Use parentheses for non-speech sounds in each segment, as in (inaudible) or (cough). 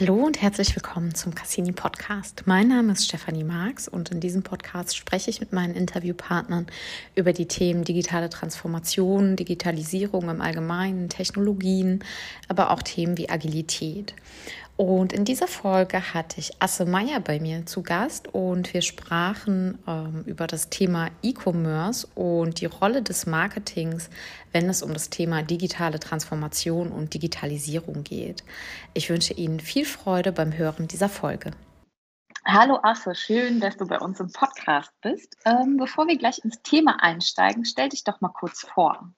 Hallo und herzlich willkommen zum Cassini Podcast. Mein Name ist Stefanie Marx und in diesem Podcast spreche ich mit meinen Interviewpartnern über die Themen digitale Transformation, Digitalisierung im Allgemeinen, Technologien, aber auch Themen wie Agilität. Und in dieser Folge hatte ich Asse Meier bei mir zu Gast und wir sprachen ähm, über das Thema E-Commerce und die Rolle des Marketings, wenn es um das Thema digitale Transformation und Digitalisierung geht. Ich wünsche Ihnen viel Freude beim Hören dieser Folge. Hallo Asse, schön, dass du bei uns im Podcast bist. Ähm, bevor wir gleich ins Thema einsteigen, stell dich doch mal kurz vor.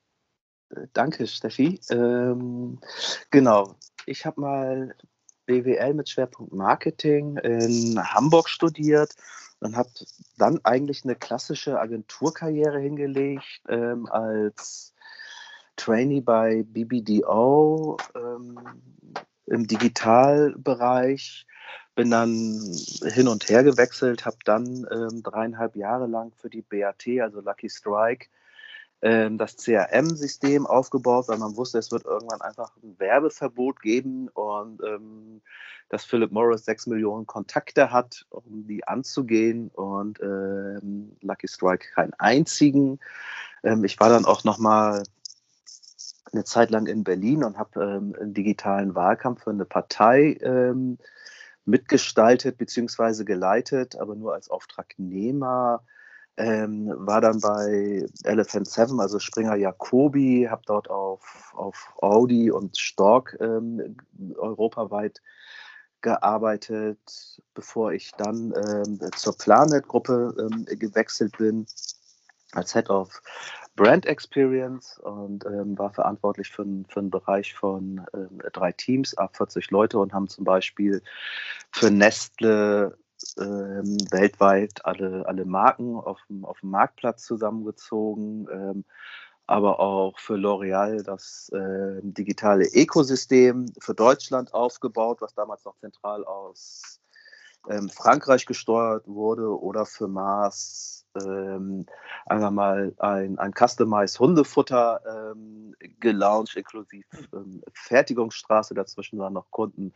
Äh, danke, Steffi. Ähm, genau, ich habe mal BWL mit Schwerpunkt Marketing in Hamburg studiert und habe dann eigentlich eine klassische Agenturkarriere hingelegt ähm, als Trainee bei BBDO ähm, im Digitalbereich. Bin dann hin und her gewechselt, habe dann ähm, dreieinhalb Jahre lang für die BAT, also Lucky Strike, das CRM-System aufgebaut, weil man wusste, es wird irgendwann einfach ein Werbeverbot geben und ähm, dass Philip Morris sechs Millionen Kontakte hat, um die anzugehen und ähm, Lucky Strike keinen einzigen. Ähm, ich war dann auch noch mal eine Zeit lang in Berlin und habe ähm, einen digitalen Wahlkampf für eine Partei ähm, mitgestaltet bzw. geleitet, aber nur als Auftragnehmer ähm, war dann bei Elephant 7, also Springer Jacobi, habe dort auf, auf Audi und Stork ähm, europaweit gearbeitet, bevor ich dann ähm, zur Planet-Gruppe ähm, gewechselt bin als Head of Brand Experience und ähm, war verantwortlich für, für einen Bereich von ähm, drei Teams, ab 40 Leute und haben zum Beispiel für Nestle ähm, weltweit alle, alle Marken auf dem, auf dem Marktplatz zusammengezogen, ähm, aber auch für L'Oreal das äh, digitale Ökosystem für Deutschland aufgebaut, was damals noch zentral aus ähm, Frankreich gesteuert wurde, oder für Mars ähm, einmal mal ein, ein Customized Hundefutter ähm, gelauncht, inklusive ähm, Fertigungsstraße. Dazwischen waren noch Kunden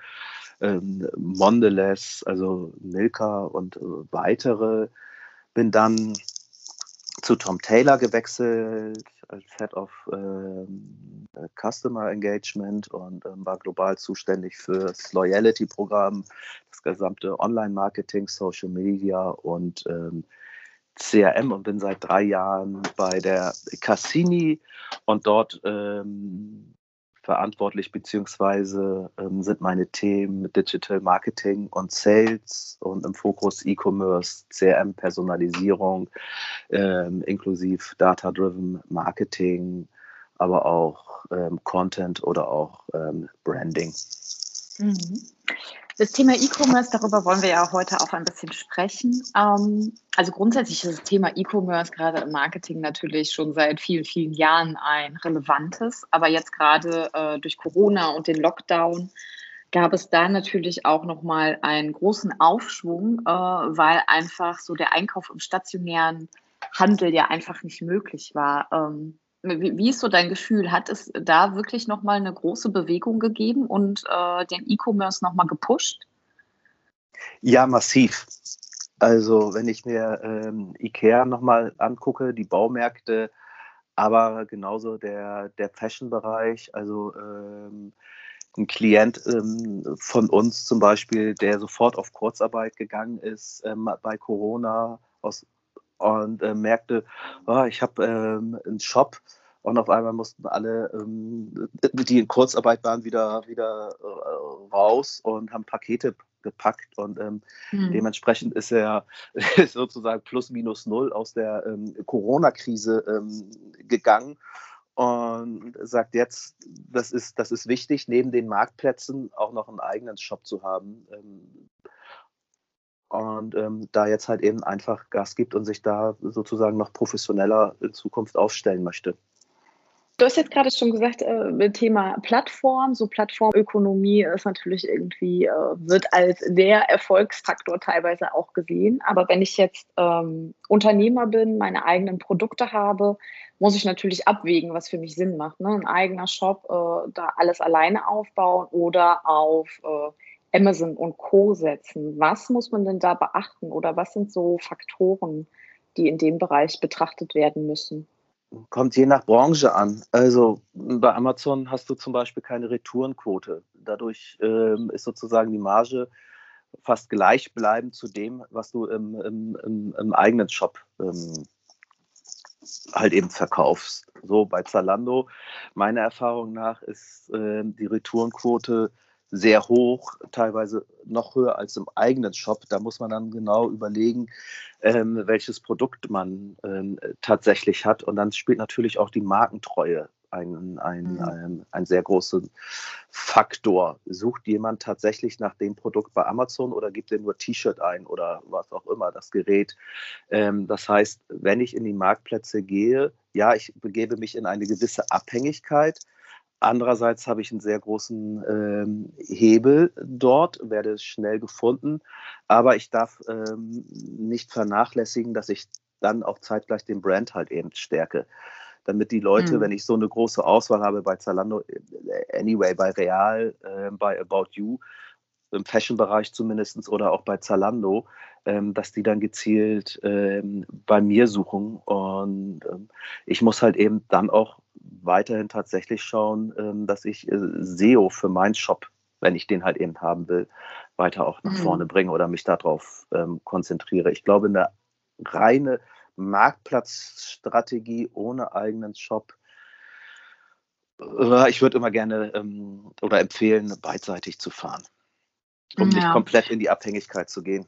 ähm, Mondelez, also Milka und äh, weitere. Bin dann zu Tom Taylor gewechselt als Head of ähm, Customer Engagement und ähm, war global zuständig für das Loyalty-Programm, das gesamte Online-Marketing, Social Media und ähm, CRM und bin seit drei Jahren bei der Cassini und dort ähm, verantwortlich, beziehungsweise ähm, sind meine Themen Digital Marketing und Sales und im Fokus E-Commerce, CRM, Personalisierung, ähm, inklusive Data-Driven Marketing, aber auch ähm, Content oder auch ähm, Branding. Mhm. Das Thema E-Commerce, darüber wollen wir ja heute auch ein bisschen sprechen. Ähm, also grundsätzlich ist das Thema E-Commerce gerade im Marketing natürlich schon seit vielen, vielen Jahren ein relevantes. Aber jetzt gerade äh, durch Corona und den Lockdown gab es da natürlich auch nochmal einen großen Aufschwung, äh, weil einfach so der Einkauf im stationären Handel ja einfach nicht möglich war. Ähm, wie, ist so dein Gefühl? Hat es da wirklich nochmal eine große Bewegung gegeben und äh, den E-Commerce nochmal gepusht? Ja, massiv. Also wenn ich mir ähm, IKEA nochmal angucke, die Baumärkte, aber genauso der, der Fashion-Bereich, also ähm, ein Klient ähm, von uns zum Beispiel, der sofort auf Kurzarbeit gegangen ist ähm, bei Corona aus und äh, merkte, oh, ich habe ähm, einen Shop und auf einmal mussten alle, ähm, die in Kurzarbeit waren, wieder, wieder äh, raus und haben Pakete gepackt und ähm, mhm. dementsprechend ist er (laughs) sozusagen plus minus null aus der ähm, Corona-Krise ähm, gegangen und sagt jetzt, das ist, das ist wichtig, neben den Marktplätzen auch noch einen eigenen Shop zu haben. Und ähm, da jetzt halt eben einfach Gas gibt und sich da sozusagen noch professioneller in Zukunft aufstellen möchte. Du hast jetzt gerade schon gesagt, äh, Thema Plattform, so Plattformökonomie ist natürlich irgendwie, äh, wird als der Erfolgsfaktor teilweise auch gesehen. Aber wenn ich jetzt ähm, Unternehmer bin, meine eigenen Produkte habe, muss ich natürlich abwägen, was für mich Sinn macht. Ne? Ein eigener Shop, äh, da alles alleine aufbauen oder auf äh, Amazon und Co. setzen. Was muss man denn da beachten oder was sind so Faktoren, die in dem Bereich betrachtet werden müssen? Kommt je nach Branche an. Also bei Amazon hast du zum Beispiel keine Retourenquote. Dadurch ähm, ist sozusagen die Marge fast gleichbleibend zu dem, was du im, im, im, eigenen Shop ähm, halt eben verkaufst. So bei Zalando, meiner Erfahrung nach, ist äh, die Retourenquote sehr hoch, teilweise noch höher als im eigenen Shop. Da muss man dann genau überlegen, ähm, welches Produkt man ähm, tatsächlich hat. Und dann spielt natürlich auch die Markentreue ein, ein, mhm. ein, ein, sehr großer Faktor. Sucht jemand tatsächlich nach dem Produkt bei Amazon oder gibt er nur T-Shirt ein oder was auch immer, das Gerät? Ähm, das heißt, wenn ich in die Marktplätze gehe, ja, ich begebe mich in eine gewisse Abhängigkeit. Andererseits habe ich einen sehr großen ähm, Hebel dort, werde schnell gefunden, aber ich darf ähm, nicht vernachlässigen, dass ich dann auch zeitgleich den Brand halt eben stärke damit die Leute, mhm. wenn ich so eine große Auswahl habe bei Zalando, äh, anyway, bei Real, äh, bei About You, im Fashion-Bereich zumindest oder auch bei Zalando, ähm, dass die dann gezielt ähm, bei mir suchen. Und ähm, ich muss halt eben dann auch weiterhin tatsächlich schauen, ähm, dass ich äh, SEO für meinen Shop, wenn ich den halt eben haben will, weiter auch nach mhm. vorne bringe oder mich darauf ähm, konzentriere. Ich glaube, eine reine Marktplatzstrategie ohne eigenen Shop. Äh, ich würde immer gerne ähm, oder empfehlen, beidseitig zu fahren, um ja. nicht komplett in die Abhängigkeit zu gehen.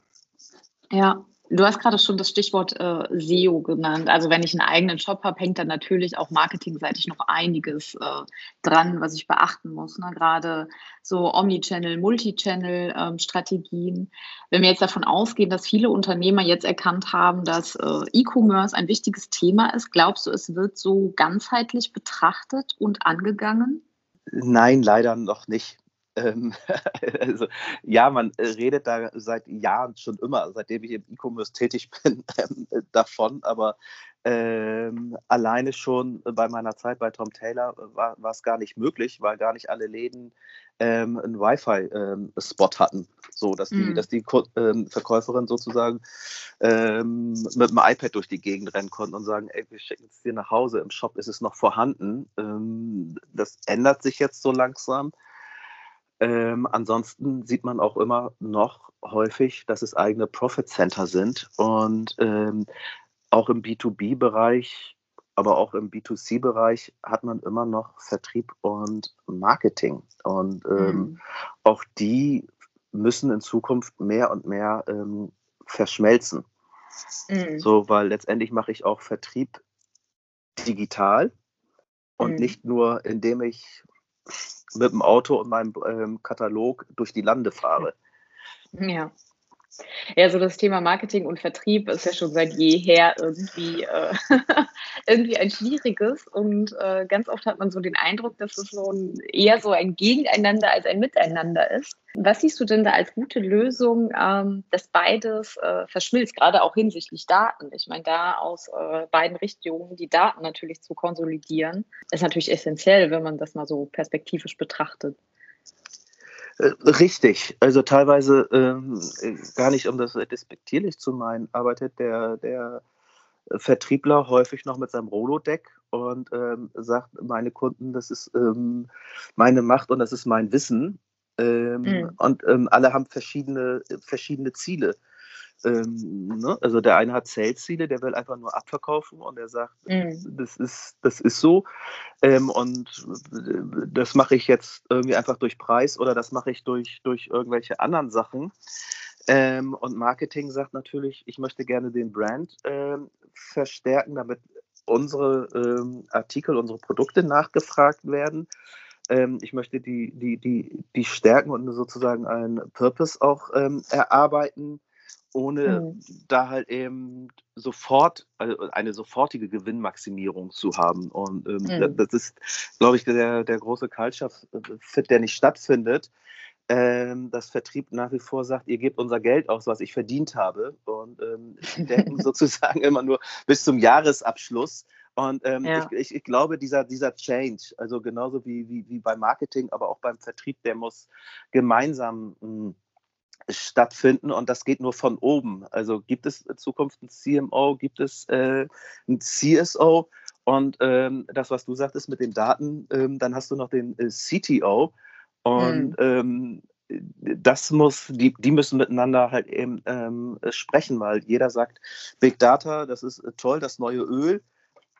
Ja, Du hast gerade schon das Stichwort äh, SEO genannt. Also wenn ich einen eigenen Shop habe, hängt da natürlich auch marketingseitig noch einiges äh, dran, was ich beachten muss. Ne? Gerade so Omnichannel, Multichannel-Strategien. Ähm, wenn wir jetzt davon ausgehen, dass viele Unternehmer jetzt erkannt haben, dass äh, E-Commerce ein wichtiges Thema ist, glaubst du, es wird so ganzheitlich betrachtet und angegangen? Nein, leider noch nicht. Ähm, (laughs) also, ja, man äh, redet da seit Jahren schon immer, seitdem ich im E-Commerce tätig (laughs) bin, ähm, davon, aber ähm, alleine schon bei meiner Zeit bei Tom Taylor war, war es gar nicht möglich, weil gar nicht alle Läden ähm, einen Wi-Fi-Spot ähm, hatten, so dass die, mhm. dass die ähm, Verkäuferin sozusagen mit dem iPad durch die Gegend rennen konnten und sagen, ey, wir schicken es dir nach Hause, im Shop ist es noch vorhanden. Das ändert sich jetzt so langsam. Ähm, ansonsten sieht man auch immer noch häufig, dass es eigene Profit Center sind und ähm, auch im B2B-Bereich, aber auch im B2C-Bereich hat man immer noch Vertrieb und Marketing. Und ähm, mhm. auch die müssen in Zukunft mehr und mehr ähm, verschmelzen. Mhm. So, weil letztendlich mache ich auch Vertrieb digital und mhm. nicht nur, indem ich mit dem Auto und meinem ähm, Katalog durch die Lande fahre. Ja. Ja, so das Thema Marketing und Vertrieb ist ja schon seit jeher irgendwie, äh, (laughs) irgendwie ein schwieriges und äh, ganz oft hat man so den Eindruck, dass es so ein, eher so ein Gegeneinander als ein Miteinander ist. Was siehst du denn da als gute Lösung, ähm, dass beides äh, verschmilzt, gerade auch hinsichtlich Daten? Ich meine, da aus äh, beiden Richtungen die Daten natürlich zu konsolidieren, ist natürlich essentiell, wenn man das mal so perspektivisch betrachtet. Äh, richtig, also teilweise ähm, gar nicht, um das despektierlich zu meinen, arbeitet der, der Vertriebler häufig noch mit seinem Rolodeck und ähm, sagt, meine Kunden, das ist ähm, meine Macht und das ist mein Wissen. Ähm, mhm. Und ähm, alle haben verschiedene, verschiedene Ziele. Ähm, ne? Also der eine hat Sales-Ziele, der will einfach nur abverkaufen und der sagt, mhm. das, ist, das ist so. Ähm, und das mache ich jetzt irgendwie einfach durch Preis oder das mache ich durch, durch irgendwelche anderen Sachen. Ähm, und Marketing sagt natürlich, ich möchte gerne den Brand ähm, verstärken, damit unsere ähm, Artikel, unsere Produkte nachgefragt werden ähm, ich möchte die, die, die, die Stärken und sozusagen einen Purpose auch ähm, erarbeiten ohne mhm. da halt eben sofort, also eine sofortige Gewinnmaximierung zu haben. Und ähm, mhm. das ist, glaube ich, der, der große Culture-Fit, der nicht stattfindet, ähm, dass Vertrieb nach wie vor sagt, ihr gebt unser Geld aus, was ich verdient habe. Und ähm, denken (laughs) sozusagen immer nur bis zum Jahresabschluss Und ähm, ja. ich, ich, ich, glaube, dieser, dieser Change, also genauso wie, wie, wie beim Marketing, aber auch beim Vertrieb, der muss gemeinsam mh, hm, stattfinden und das geht nur von oben. Also gibt es in Zukunft ein CMO, gibt es äh, ein CSO und ähm, das, was du sagtest mit den Daten, ähm, dann hast du noch den äh, CTO und mhm. ähm, das muss, die, die müssen miteinander halt eben ähm, sprechen, weil jeder sagt, Big Data, das ist äh, toll, das neue Öl.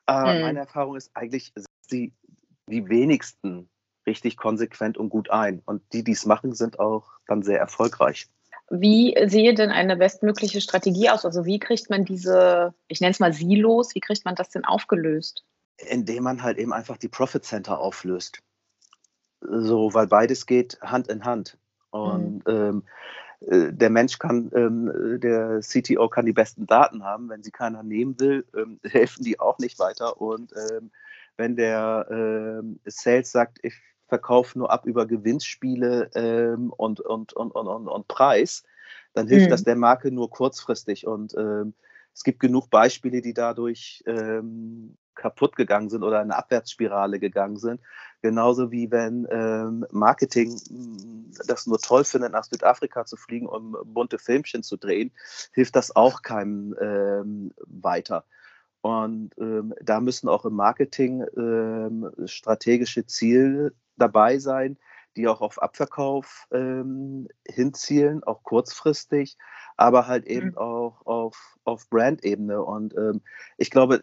Äh, mhm. Meine Erfahrung ist eigentlich, die, die wenigsten richtig konsequent und gut ein. Und die, die es machen, sind auch dann sehr erfolgreich. Wie sehe denn eine bestmögliche Strategie aus? Also wie kriegt man diese, ich nenne es mal Silos, wie kriegt man das denn aufgelöst? Indem man halt eben einfach die Profit Center auflöst. So, weil beides geht Hand in Hand. Und mhm. ähm, äh, der Mensch kann, ähm, der CTO kann die besten Daten haben. Wenn sie keiner nehmen will, ähm, (laughs) helfen die auch nicht weiter. Und ähm, wenn der ähm, Sales sagt, ich verkaufe nur ab über Gewinnspiele ähm, und, und, und, und, und, Preis, dann hilft mhm. das der Marke nur kurzfristig. Und ähm, es gibt genug Beispiele, die dadurch ähm, kaputt gegangen sind oder in eine Abwärtsspirale gegangen sind. Genauso wie wenn ähm, Marketing mm, das nur toll findet, nach Südafrika zu fliegen, um bunte Filmchen zu drehen, hilft das auch keinem ähm, weiter. Und ähm, da müssen auch im Marketing ähm, strategische Ziele dabei sein, die auch auf Abverkauf ähm, hinzielen, auch kurzfristig, aber halt eben mhm. auch auf, auf Brand-Ebene. Und ähm, ich glaube,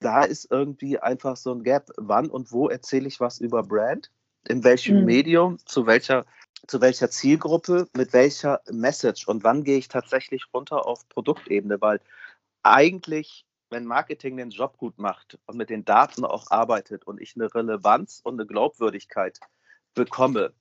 da ist irgendwie einfach so ein Gap. Wann und wo erzähle ich was über Brand? In welchem mhm. Medium? Zu welcher, zu welcher Zielgruppe? Mit welcher Message? Und wann gehe ich tatsächlich runter auf Produktebene? Weil eigentlich wenn Marketing den Job gut macht und mit den Daten auch arbeitet und ich eine Relevanz und eine Glaubwürdigkeit bekomme,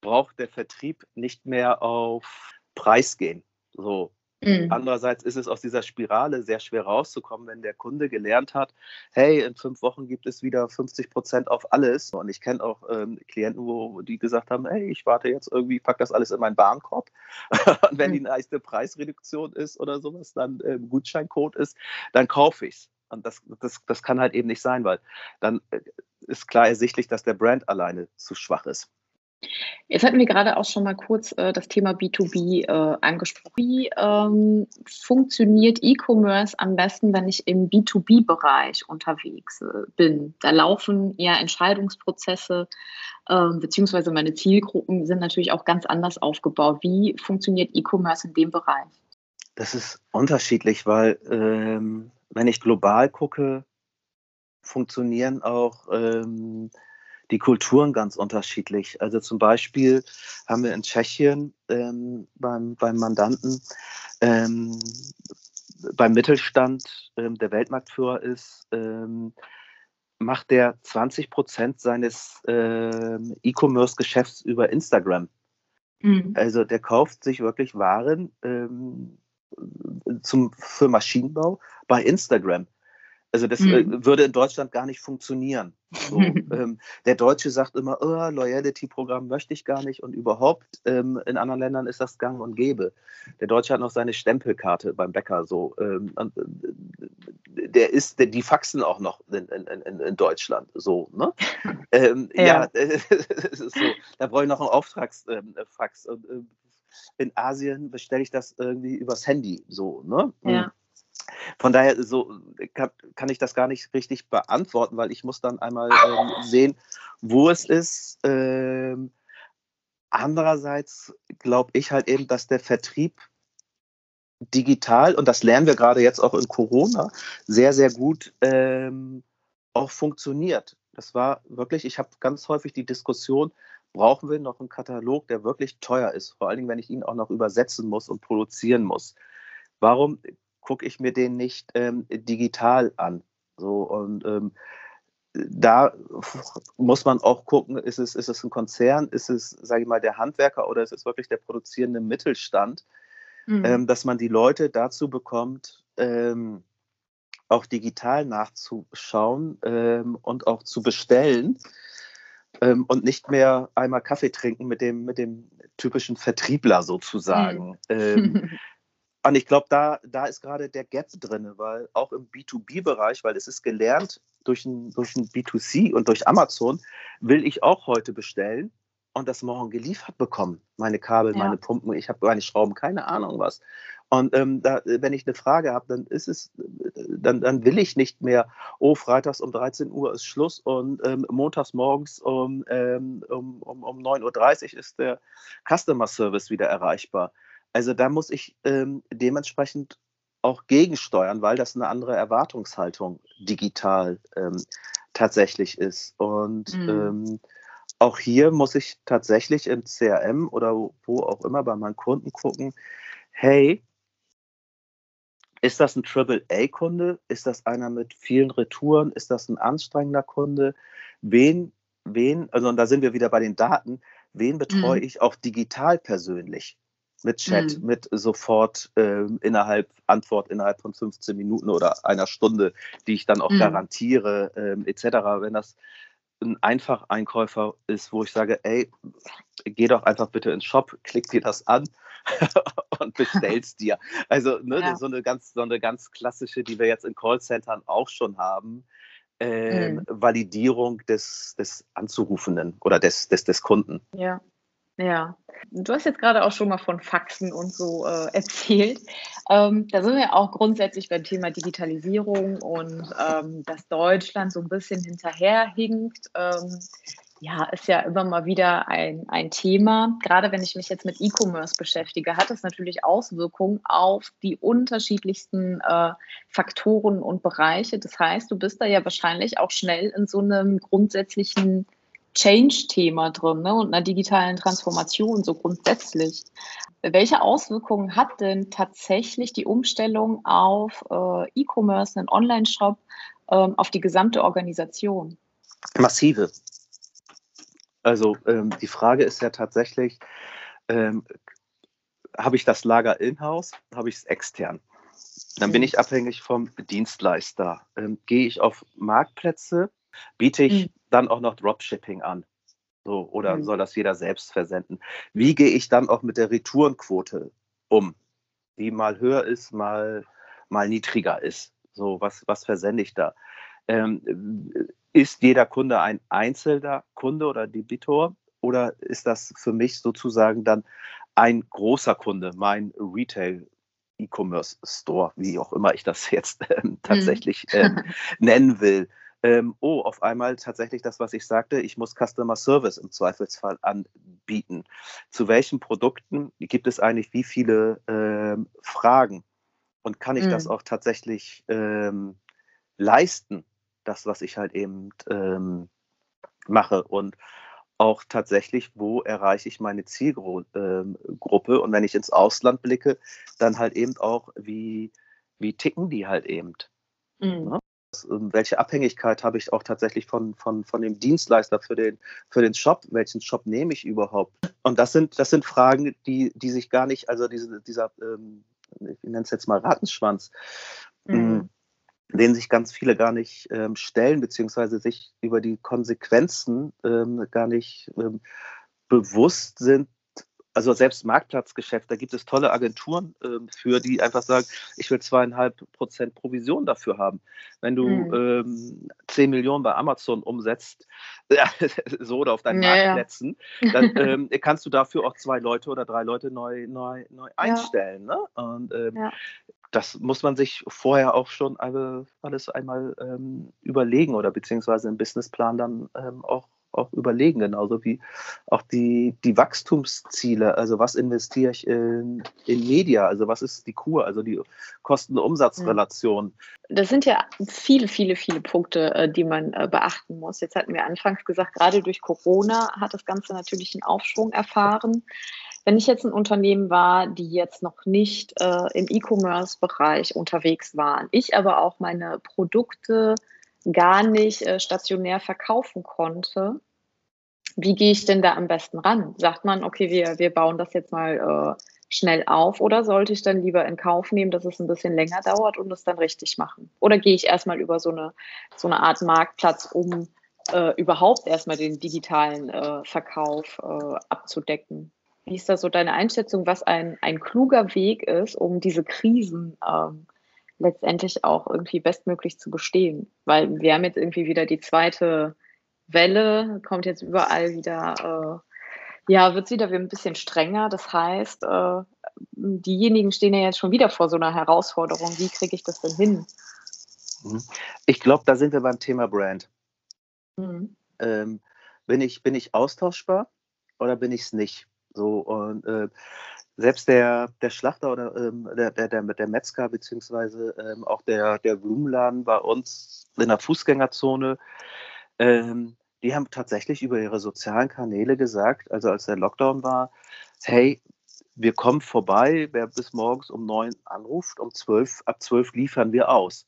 braucht der Vertrieb nicht mehr auf Preis gehen. So, Mhm. Andererseits ist es aus dieser Spirale sehr schwer rauszukommen, wenn der Kunde gelernt hat, hey, in fünf Wochen gibt es wieder 50 Prozent auf alles. Und ich kenne auch ähm, Klienten, wo die gesagt haben, hey, ich warte jetzt irgendwie, pack das alles in meinen Warenkorb. (laughs) Und wenn mhm. die nächste Preisreduktion ist oder sowas, dann äh, Gutscheincode ist, dann kaufe ich es. Und das, das, das kann halt eben nicht sein, weil dann äh, ist klar ersichtlich, dass der Brand alleine zu schwach ist. Jetzt hatten wir gerade auch schon mal kurz äh, das Thema B2B äh, angesprochen. Wie ähm, funktioniert E-Commerce am besten, wenn ich im B2B-Bereich unterwegs äh, bin? Da laufen ja Entscheidungsprozesse, ähm, beziehungsweise meine Zielgruppen sind natürlich auch ganz anders aufgebaut. Wie funktioniert E-Commerce in dem Bereich? Das ist unterschiedlich, weil ähm, wenn ich global gucke, funktionieren auch ähm, die Kulturen ganz unterschiedlich. Also zum Beispiel haben wir in Tschechien ähm, beim, beim Mandanten ähm, beim Mittelstand, ähm, der Weltmarktführer ist, ähm, macht der 20 Prozent seines ähm, E-Commerce-Geschäfts über Instagram. Mhm. Also der kauft sich wirklich Waren ähm, zum, für Maschinenbau bei Instagram. Also das äh, mhm. würde in Deutschland gar nicht funktionieren. So, (laughs) ähm, der Deutsche sagt immer, oh, Loyalty-Programm möchte ich gar nicht und überhaupt ähm, in anderen Ländern ist das gang und gäbe. Der Deutsche hat noch seine Stempelkarte beim Bäcker so. Ähm, und, äh, der ist, der, die faxen auch noch in, in, in, Deutschland so. Ne? (laughs) Ähm, ja, ja äh, (laughs) so. Da brauche ich noch einen Auftragsfax. Ähm, äh, in Asien bestelle ich das irgendwie übers Handy so. Ne? Ja. Von daher so kann, kann, ich das gar nicht richtig beantworten, weil ich muss dann einmal ähm, sehen, wo es ist. Ähm, andererseits glaube ich halt eben, dass der Vertrieb digital, und das lernen wir gerade jetzt auch in Corona, sehr, sehr gut ähm, auch funktioniert. Das war wirklich, ich habe ganz häufig die Diskussion, brauchen wir noch einen Katalog, der wirklich teuer ist, vor allen Dingen, wenn ich ihn auch noch übersetzen muss und produzieren muss. Warum gucke ich mir den nicht ähm, digital an. So und ähm, da muss man auch gucken, ist es, ist es ein Konzern, ist es, sage ich mal, der Handwerker oder ist es wirklich der produzierende Mittelstand, mhm. ähm, dass man die Leute dazu bekommt, ähm, auch digital nachzuschauen ähm, und auch zu bestellen ähm, und nicht mehr einmal Kaffee trinken mit dem, mit dem typischen Vertriebler sozusagen. Mhm. (laughs) Und ich glaube, da, da ist gerade der Gap drin, weil auch im B2B-Bereich, weil es ist gelernt durch ein, durch ein B2C und durch Amazon, will ich auch heute bestellen und das morgen geliefert bekommen. Meine Kabel, ja. meine Pumpen, ich habe meine Schrauben, keine Ahnung was. Und ähm, da, wenn ich eine Frage habe, dann ist es, dann, dann will ich nicht mehr, oh, freitags um 13 Uhr ist Schluss und ähm, montags morgens um, ähm, um, um, um 9.30 Uhr ist der Customer Service wieder erreichbar. Also da muss ich ähm, dementsprechend auch gegensteuern, weil das eine andere Erwartungshaltung digital ähm, tatsächlich ist. Und mhm. ähm, auch hier muss ich tatsächlich im CRM oder wo auch immer bei meinen Kunden gucken, hey, ist das ein AAA-Kunde? Ist das einer mit vielen Retouren? Ist das ein anstrengender Kunde? Wen, wen, also und da sind wir wieder bei den Daten, wen betreue mhm. ich auch digital persönlich? Mit Chat, mhm. mit sofort ähm, innerhalb Antwort innerhalb von 15 Minuten oder einer Stunde, die ich dann auch mhm. garantiere, ähm, etc. Wenn das ein Einfacheinkäufer ist, wo ich sage, ey, geh doch einfach bitte ins Shop, klick dir das an (laughs) und bestellst dir. Also ne, ja. so, eine ganz, so eine ganz klassische, die wir jetzt in Callcentern auch schon haben, äh, mhm. Validierung des, des Anzurufenden oder des, des, des Kunden. Ja. Ja, du hast jetzt gerade auch schon mal von Faxen und so äh, erzählt. Ähm, da sind wir auch grundsätzlich beim Thema Digitalisierung und ähm, dass Deutschland so ein bisschen hinterherhinkt. Ähm, ja, ist ja immer mal wieder ein, ein Thema. Gerade wenn ich mich jetzt mit E-Commerce beschäftige, hat es natürlich Auswirkungen auf die unterschiedlichsten äh, Faktoren und Bereiche. Das heißt, du bist da ja wahrscheinlich auch schnell in so einem grundsätzlichen Change-Thema drin ne, und einer digitalen Transformation so grundsätzlich. Welche Auswirkungen hat denn tatsächlich die Umstellung auf äh, E-Commerce, einen Online-Shop, ähm, auf die gesamte Organisation? Massive. Also ähm, die Frage ist ja tatsächlich, ähm, habe ich das Lager in-house, habe ich es extern? Dann bin mhm. ich abhängig vom Dienstleister. Ähm, gehe ich auf Marktplätze, biete ich mhm. Dann auch noch Dropshipping an. So, oder mhm. soll das jeder selbst versenden? Wie gehe ich dann auch mit der Retourenquote um, die mal höher ist, mal, mal niedriger ist? So, was, was versende ich da? Ähm, ist jeder Kunde ein einzelner Kunde oder Debitor oder ist das für mich sozusagen dann ein großer Kunde, mein Retail E-Commerce Store, wie auch immer ich das (laughs) jetzt äh, tatsächlich äh, nennen will? Ähm, oh, auf einmal tatsächlich das, was ich sagte, ich muss Customer Service im Zweifelsfall anbieten. Zu welchen Produkten gibt es eigentlich wie viele ähm, Fragen? Und kann ich mhm. das auch tatsächlich ähm, leisten, das, was ich halt eben ähm, mache? Und auch tatsächlich, wo erreiche ich meine Zielgruppe? Ähm, und wenn ich ins Ausland blicke, dann halt eben auch, wie, wie ticken die halt eben? Mhm. Ne? Ähm, welche Abhängigkeit habe ich auch tatsächlich von, von, von dem Dienstleister für den, für den Shop? Welchen Shop nehme ich überhaupt? Und das sind, das sind Fragen, die, die sich gar nicht, also diese, dieser, ähm, ich nenne es jetzt mal Ratenschwanz, mhm. Ähm, den sich ganz viele gar nicht ähm, stellen, beziehungsweise sich über die Konsequenzen ähm, gar nicht ähm, bewusst sind, also selbst Marktplatzgeschäft, da gibt es tolle Agenturen äh, für, die einfach sagen, ich will zweieinhalb Prozent Provision dafür haben. Wenn du mhm. ähm, 10 Millionen bei Amazon umsetzt, (laughs) äh, so oder auf deinen ja, Marktplätzen, ja. dann (laughs) ähm, kannst du dafür auch zwei Leute oder drei Leute neu, neu, neu einstellen. Ne? Und ähm, das muss man sich vorher auch schon alles einmal ähm, überlegen oder beziehungsweise im Businessplan dann ähm, auch auch überlegen, genauso wie auch die, die Wachstumsziele. Also was investiere ich in, in Media? Also was ist die Kur, also die Kosten-Umsatz-Relation? Das sind ja viele, viele, viele Punkte, äh, die man äh, beachten muss. Jetzt hatten wir anfangs gesagt, gerade durch Corona hat das Ganze natürlich einen Aufschwung erfahren. Wenn ich jetzt ein Unternehmen war, die jetzt noch nicht äh, im E-Commerce-Bereich unterwegs waren, ich aber auch meine Produkte gar nicht äh, stationär verkaufen konnte, wie gehe ich denn da am besten ran? Sagt man, okay, wir, wir bauen das jetzt mal äh, schnell auf oder sollte ich dann lieber in Kauf nehmen, dass es ein bisschen länger dauert und es dann richtig machen? Oder gehe ich erstmal über so eine, so eine Art Marktplatz, um äh, überhaupt erstmal den digitalen äh, Verkauf äh, abzudecken? Wie ist da so deine Einschätzung, was ein, ein kluger Weg ist, um diese Krisen ähm, letztendlich auch irgendwie bestmöglich zu bestehen? Weil wir haben jetzt irgendwie wieder die zweite Welle, kommt jetzt überall wieder, äh, ja, wird es wieder ein bisschen strenger. Das heißt, äh, diejenigen stehen ja jetzt schon wieder vor so einer Herausforderung. Wie kriege ich das denn hin? Mhm. Ich glaube, da sind wir beim Thema Brand. Mhm. Ähm, bin, ich, bin ich austauschbar oder bin ich es nicht? So, und äh, selbst der, der Schlachter oder ähm, der, der, der, Metzger, beziehungsweise ähm, auch der, der Blumenladen bei uns in der Fußgängerzone, ähm, die haben tatsächlich über ihre sozialen Kanäle gesagt, also als der Lockdown war, hey, wir kommen vorbei, wer bis morgens um neun anruft, um zwölf, ab zwölf liefern wir aus.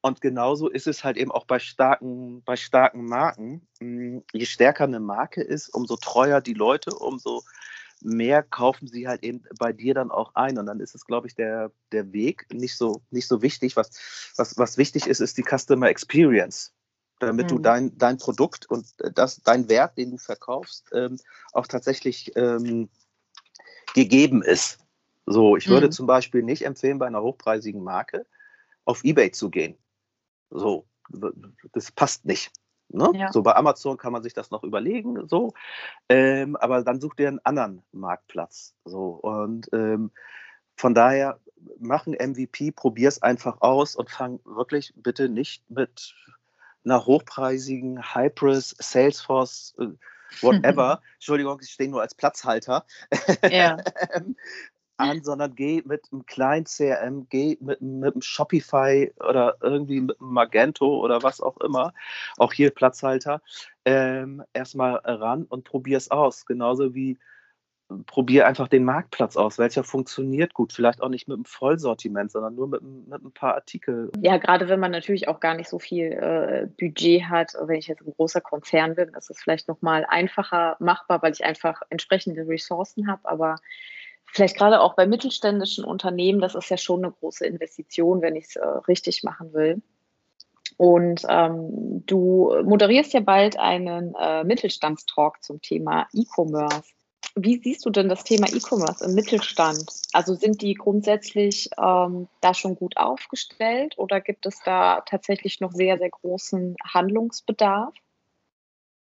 Und genauso ist es halt eben auch bei starken, bei starken Marken. Hm, je stärker eine Marke ist, umso treuer die Leute, umso mehr kaufen sie halt eben bei dir dann auch ein. Und dann ist es, glaube ich, der, der Weg nicht so, nicht so wichtig. Was, was, was wichtig ist, ist die Customer Experience. Damit mhm. du dein, dein Produkt und das, dein Wert, den du verkaufst, ähm, auch tatsächlich ähm, gegeben ist. So, ich würde mhm. zum Beispiel nicht empfehlen, bei einer hochpreisigen Marke auf Ebay zu gehen. So, das passt nicht. Ne? Ja. So bei Amazon kann man sich das noch überlegen, so, ähm, aber dann sucht ihr einen anderen Marktplatz. So und ähm, von daher mach ein MVP, probier es einfach aus und fang wirklich bitte nicht mit einer hochpreisigen Hypris, Salesforce, äh, whatever, (laughs) Entschuldigung, ich stehe nur als Platzhalter, ja. (laughs) An, sondern geh mit einem kleinen CRM, geh mit, mit einem Shopify oder irgendwie mit einem Magento oder was auch immer, auch hier Platzhalter, ähm, erstmal ran und probier es aus. Genauso wie probier einfach den Marktplatz aus, welcher funktioniert gut. Vielleicht auch nicht mit einem Vollsortiment, sondern nur mit, mit ein paar Artikeln. Ja, gerade wenn man natürlich auch gar nicht so viel äh, Budget hat. Wenn ich jetzt ein großer Konzern bin, ist es vielleicht nochmal einfacher machbar, weil ich einfach entsprechende Ressourcen habe. Aber vielleicht gerade auch bei mittelständischen Unternehmen, das ist ja schon eine große Investition, wenn ich es äh, richtig machen will. Und ähm, du moderierst ja bald einen äh, Mittelstandstalk zum Thema E-Commerce. Wie siehst du denn das Thema E-Commerce im Mittelstand? Also sind die grundsätzlich ähm, da schon gut aufgestellt oder gibt es da tatsächlich noch sehr, sehr großen Handlungsbedarf?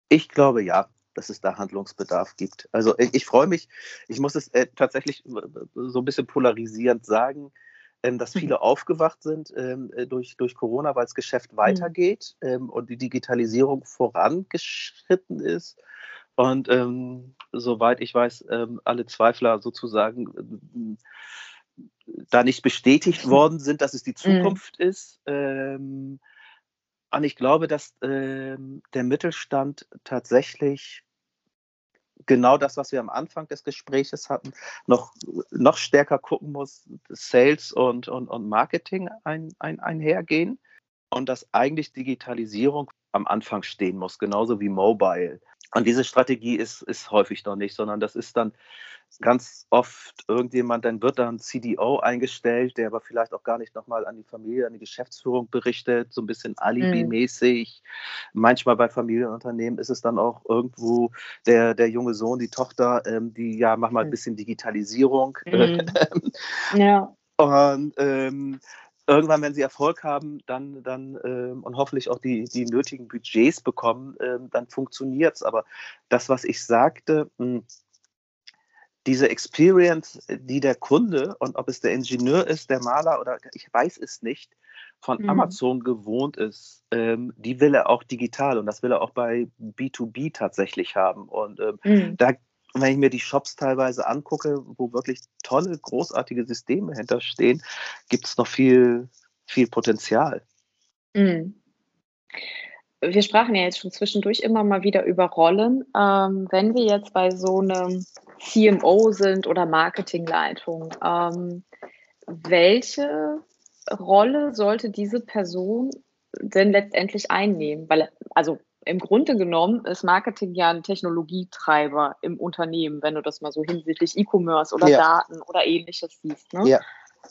Ich glaube ja dass es da Handlungsbedarf gibt. Also ich, ich freue mich, ich muss es äh, tatsächlich so ein bisschen polarisierend sagen, ähm, dass viele mhm. aufgewacht sind ähm, äh, durch, durch Corona, weil das Geschäft mhm. weitergeht ähm, und die Digitalisierung vorangeschritten ist. Und ähm, soweit ich weiß, ähm, alle Zweifler sozusagen äh, da nicht bestätigt worden sind, dass es die mhm. Zukunft mhm. ist. Ähm, und ich glaube, dass der Mittelstand tatsächlich genau das, was wir am Anfang des Gesprächs hatten, noch, noch stärker gucken muss, Sales und, und, und Marketing ein, ein, einhergehen und dass eigentlich Digitalisierung am Anfang stehen muss, genauso wie Mobile. Und diese Strategie ist, ist häufig noch nicht, sondern das ist dann ganz oft irgendjemand, dann wird dann CDO eingestellt, der aber vielleicht auch gar nicht nochmal an die Familie, an die Geschäftsführung berichtet, so ein bisschen Alibi-mäßig. Mhm. Manchmal bei Familienunternehmen ist es dann auch irgendwo der, der junge Sohn, die Tochter, ähm, die ja, mach mal ein mhm. bisschen Digitalisierung. Mhm. (laughs) ja. Und ähm, irgendwann, wenn sie Erfolg haben, dann, dann ähm, und hoffentlich auch die, die nötigen Budgets bekommen, ähm, dann funktioniert es. Aber das, was ich sagte, mh, hm, diese Experience, die der Kunde und ob es der Ingenieur ist, der Maler oder ich weiß es nicht, von mhm. Amazon gewohnt ist, ähm, die will er auch digital und das will er auch bei B2B tatsächlich haben. Und ähm, mhm. da und wenn ich mir die Shops teilweise angucke, wo wirklich tolle, großartige Systeme hinterstehen, gibt es noch viel, viel Potenzial. Mhm. Wir sprachen ja jetzt schon zwischendurch immer mal wieder über Rollen. Ähm, wenn wir jetzt bei so einem CMO sind oder Marketingleitung, ähm, welche Rolle sollte diese Person denn letztendlich einnehmen? Weil, also im Grunde genommen ist Marketing ja ein Technologietreiber im Unternehmen, wenn du das mal so hinsichtlich E-Commerce oder ja. Daten oder ähnliches siehst. Ne? Ja.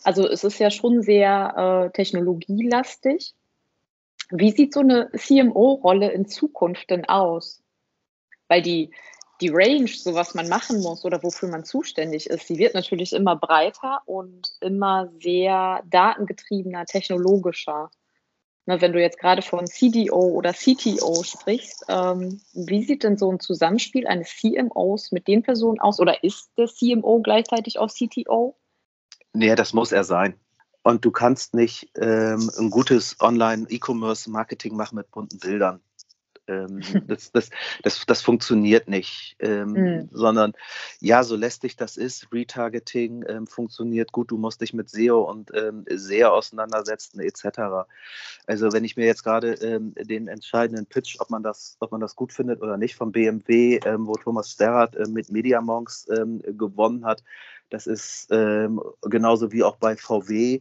Also es ist ja schon sehr äh, technologielastig. Wie sieht so eine CMO-Rolle in Zukunft denn aus? Weil die, die Range, so was man machen muss oder wofür man zuständig ist, die wird natürlich immer breiter und immer sehr datengetriebener, technologischer. Na, wenn du jetzt gerade von CDO oder CTO sprichst, ähm, wie sieht denn so ein Zusammenspiel eines CMOs mit den Personen aus? Oder ist der CMO gleichzeitig auch CTO? Nee, das muss er sein. Und du kannst nicht ähm, ein gutes Online-E-Commerce-Marketing machen mit bunten Bildern. Ähm, (laughs) das, das, das, das funktioniert nicht, ähm, mhm. sondern ja, so lästig das ist, Retargeting ähm, funktioniert gut, du musst dich mit SEO und ähm, SEO auseinandersetzen etc. Also wenn ich mir jetzt gerade ähm, den entscheidenden Pitch, ob man das, ob man das gut findet oder nicht, vom BMW, ähm, wo Thomas Sterrat äh, mit Mediamonks gewonnen hat, das ist genauso wie auch bei VW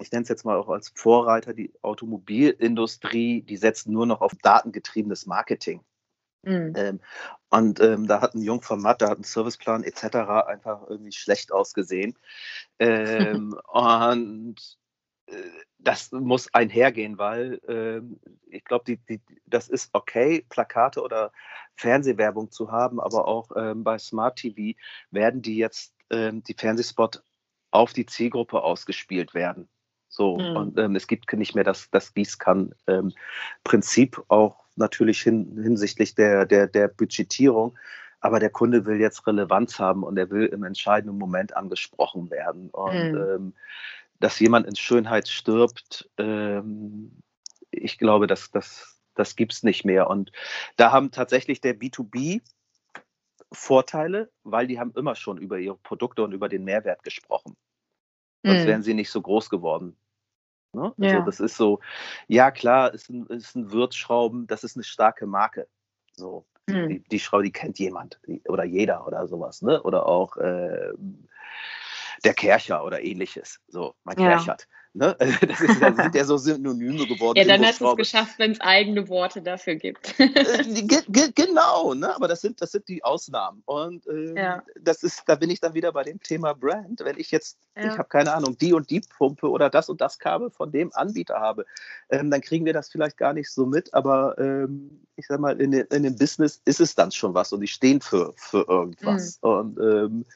ich nenne es jetzt mal auch als Vorreiter, die Automobilindustrie, die setzt nur noch auf datengetriebenes Marketing. Mhm. Ähm, und ähm, da hat ein Jungformat, da hat ein Serviceplan etc. einfach irgendwie schlecht ausgesehen. Ähm, (laughs) und äh, das muss einhergehen, weil ähm, ich glaube, das ist okay, Plakate oder Fernsehwerbung zu haben, aber auch ähm, bei Smart TV werden die jetzt ähm, die Fernsehspot auf die Zielgruppe ausgespielt werden. So, mhm. und ähm, es gibt nicht mehr das, das Gießkannen-Prinzip, ähm, auch natürlich hin, hinsichtlich der, der, der Budgetierung. Aber der Kunde will jetzt Relevanz haben und er will im entscheidenden Moment angesprochen werden. Und mhm. ähm, dass jemand in Schönheit stirbt, ähm, ich glaube, das, das, das gibt es nicht mehr. Und da haben tatsächlich der B2B Vorteile, weil die haben immer schon über ihre Produkte und über den Mehrwert gesprochen. Sonst mhm. wären sie nicht so groß geworden. Ne? Also ja. das ist so, ja klar, ist ein, ist ein Wirtsschrauben, das ist eine starke Marke. So, mhm. die, die, Schraube, die kennt jemand die, oder jeder oder sowas, ne? Oder auch äh, der Kercher oder ähnliches. So, man ja. kerchert. Ne? (laughs) Das, ist, das sind ja so Synonyme geworden. ja, dann hast du es geschafft, wenn es eigene Worte dafür gibt. Äh, genau, ne? aber das sind, das sind die Ausnahmen. Und ähm, ja. das ist, da bin ich dann wieder bei dem Thema Brand. Wenn ich jetzt, ja. ich habe keine Ahnung, die und die Pumpe oder das und das Kabel von dem Anbieter habe, ähm, dann kriegen wir das vielleicht gar nicht so mit, aber ähm, ich sag mal, in, in dem Business ist es dann schon was und die stehen für, für irgendwas. Mhm. Und ähm,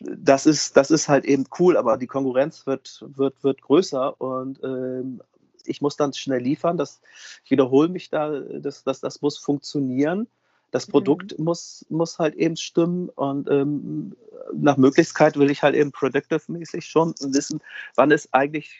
das ist, das ist halt eben cool, aber die Konkurrenz wird, wird, wird größer und ähm, ich muss dann schnell liefern. Das, ich wiederhole mich da, das, das, das muss funktionieren. Das mhm. Produkt mhm. muss, muss halt eben stimmen und ähm, nach Möglichkeit will ich halt eben predictive-mäßig schon wissen, wann ist eigentlich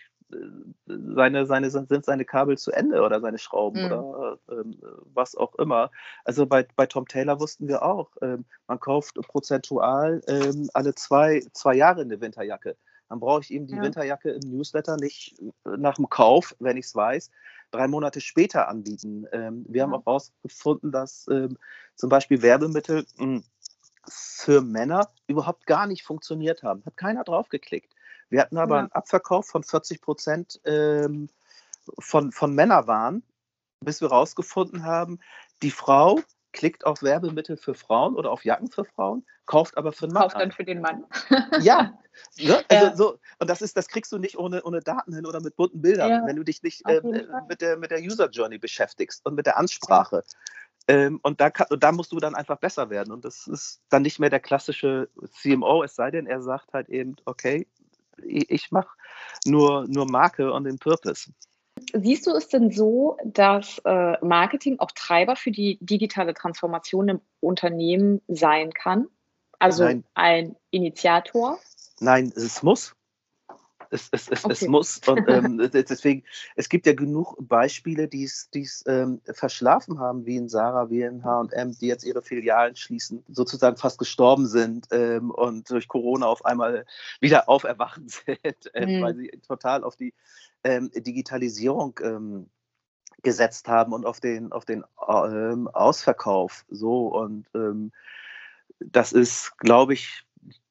seine, seine, sind seine Kabel zu Ende oder seine Schrauben mhm. oder ähm, was auch immer. Also bei, bei Tom Taylor wussten wir auch, ähm, man kauft prozentual ähm, alle zwei, zwei Jahre eine Winterjacke. Dann brauche ich ihm die ja. Winterjacke im Newsletter nicht äh, nach dem Kauf, wenn ich es weiß, drei Monate später anbieten. Ähm, wir ja. haben auch herausgefunden, dass ähm, zum Beispiel Werbemittel mh, hm, für Männer überhaupt gar nicht funktioniert haben. Hat keiner drauf geklickt. Wir hatten aber ja. einen Abverkauf von 40 Prozent ähm, von, von Männerwaren, bis wir herausgefunden haben, die Frau klickt auf Werbemittel für Frauen oder auf Jacken für Frauen, kauft aber für den Mann. Kauft dann für den Mann. ja. (laughs) Ne? Also ja. So, und das ist, das kriegst du nicht ohne, ohne Daten hin oder mit bunten Bildern, ja. wenn du dich nicht äh, mit, der, mit der User Journey beschäftigst und mit der Ansprache. Ähm, und, da kann, und da musst du dann einfach besser werden. Und das ist dann nicht mehr der klassische CMO, es sei denn, er sagt halt eben, okay, ich mache nur, nur Marke und den Purpose. Siehst du es denn so, dass äh, Marketing auch Treiber für die digitale Transformation im Unternehmen sein kann? Also Nein. ein Initiator? Nein, es muss. Es, es, es, okay. es muss. Und (laughs) ähm, deswegen, es gibt ja genug Beispiele, die es ähm, verschlafen haben, wie in Sarah, wie in HM, die jetzt ihre Filialen schließen, sozusagen fast gestorben sind ähm, und durch Corona auf einmal wieder auferwachen (laughs) sind, äh, mhm. weil sie total auf die ähm, Digitalisierung ähm, gesetzt haben und auf den, auf den ähm, Ausverkauf. So und das ist, glaube ich,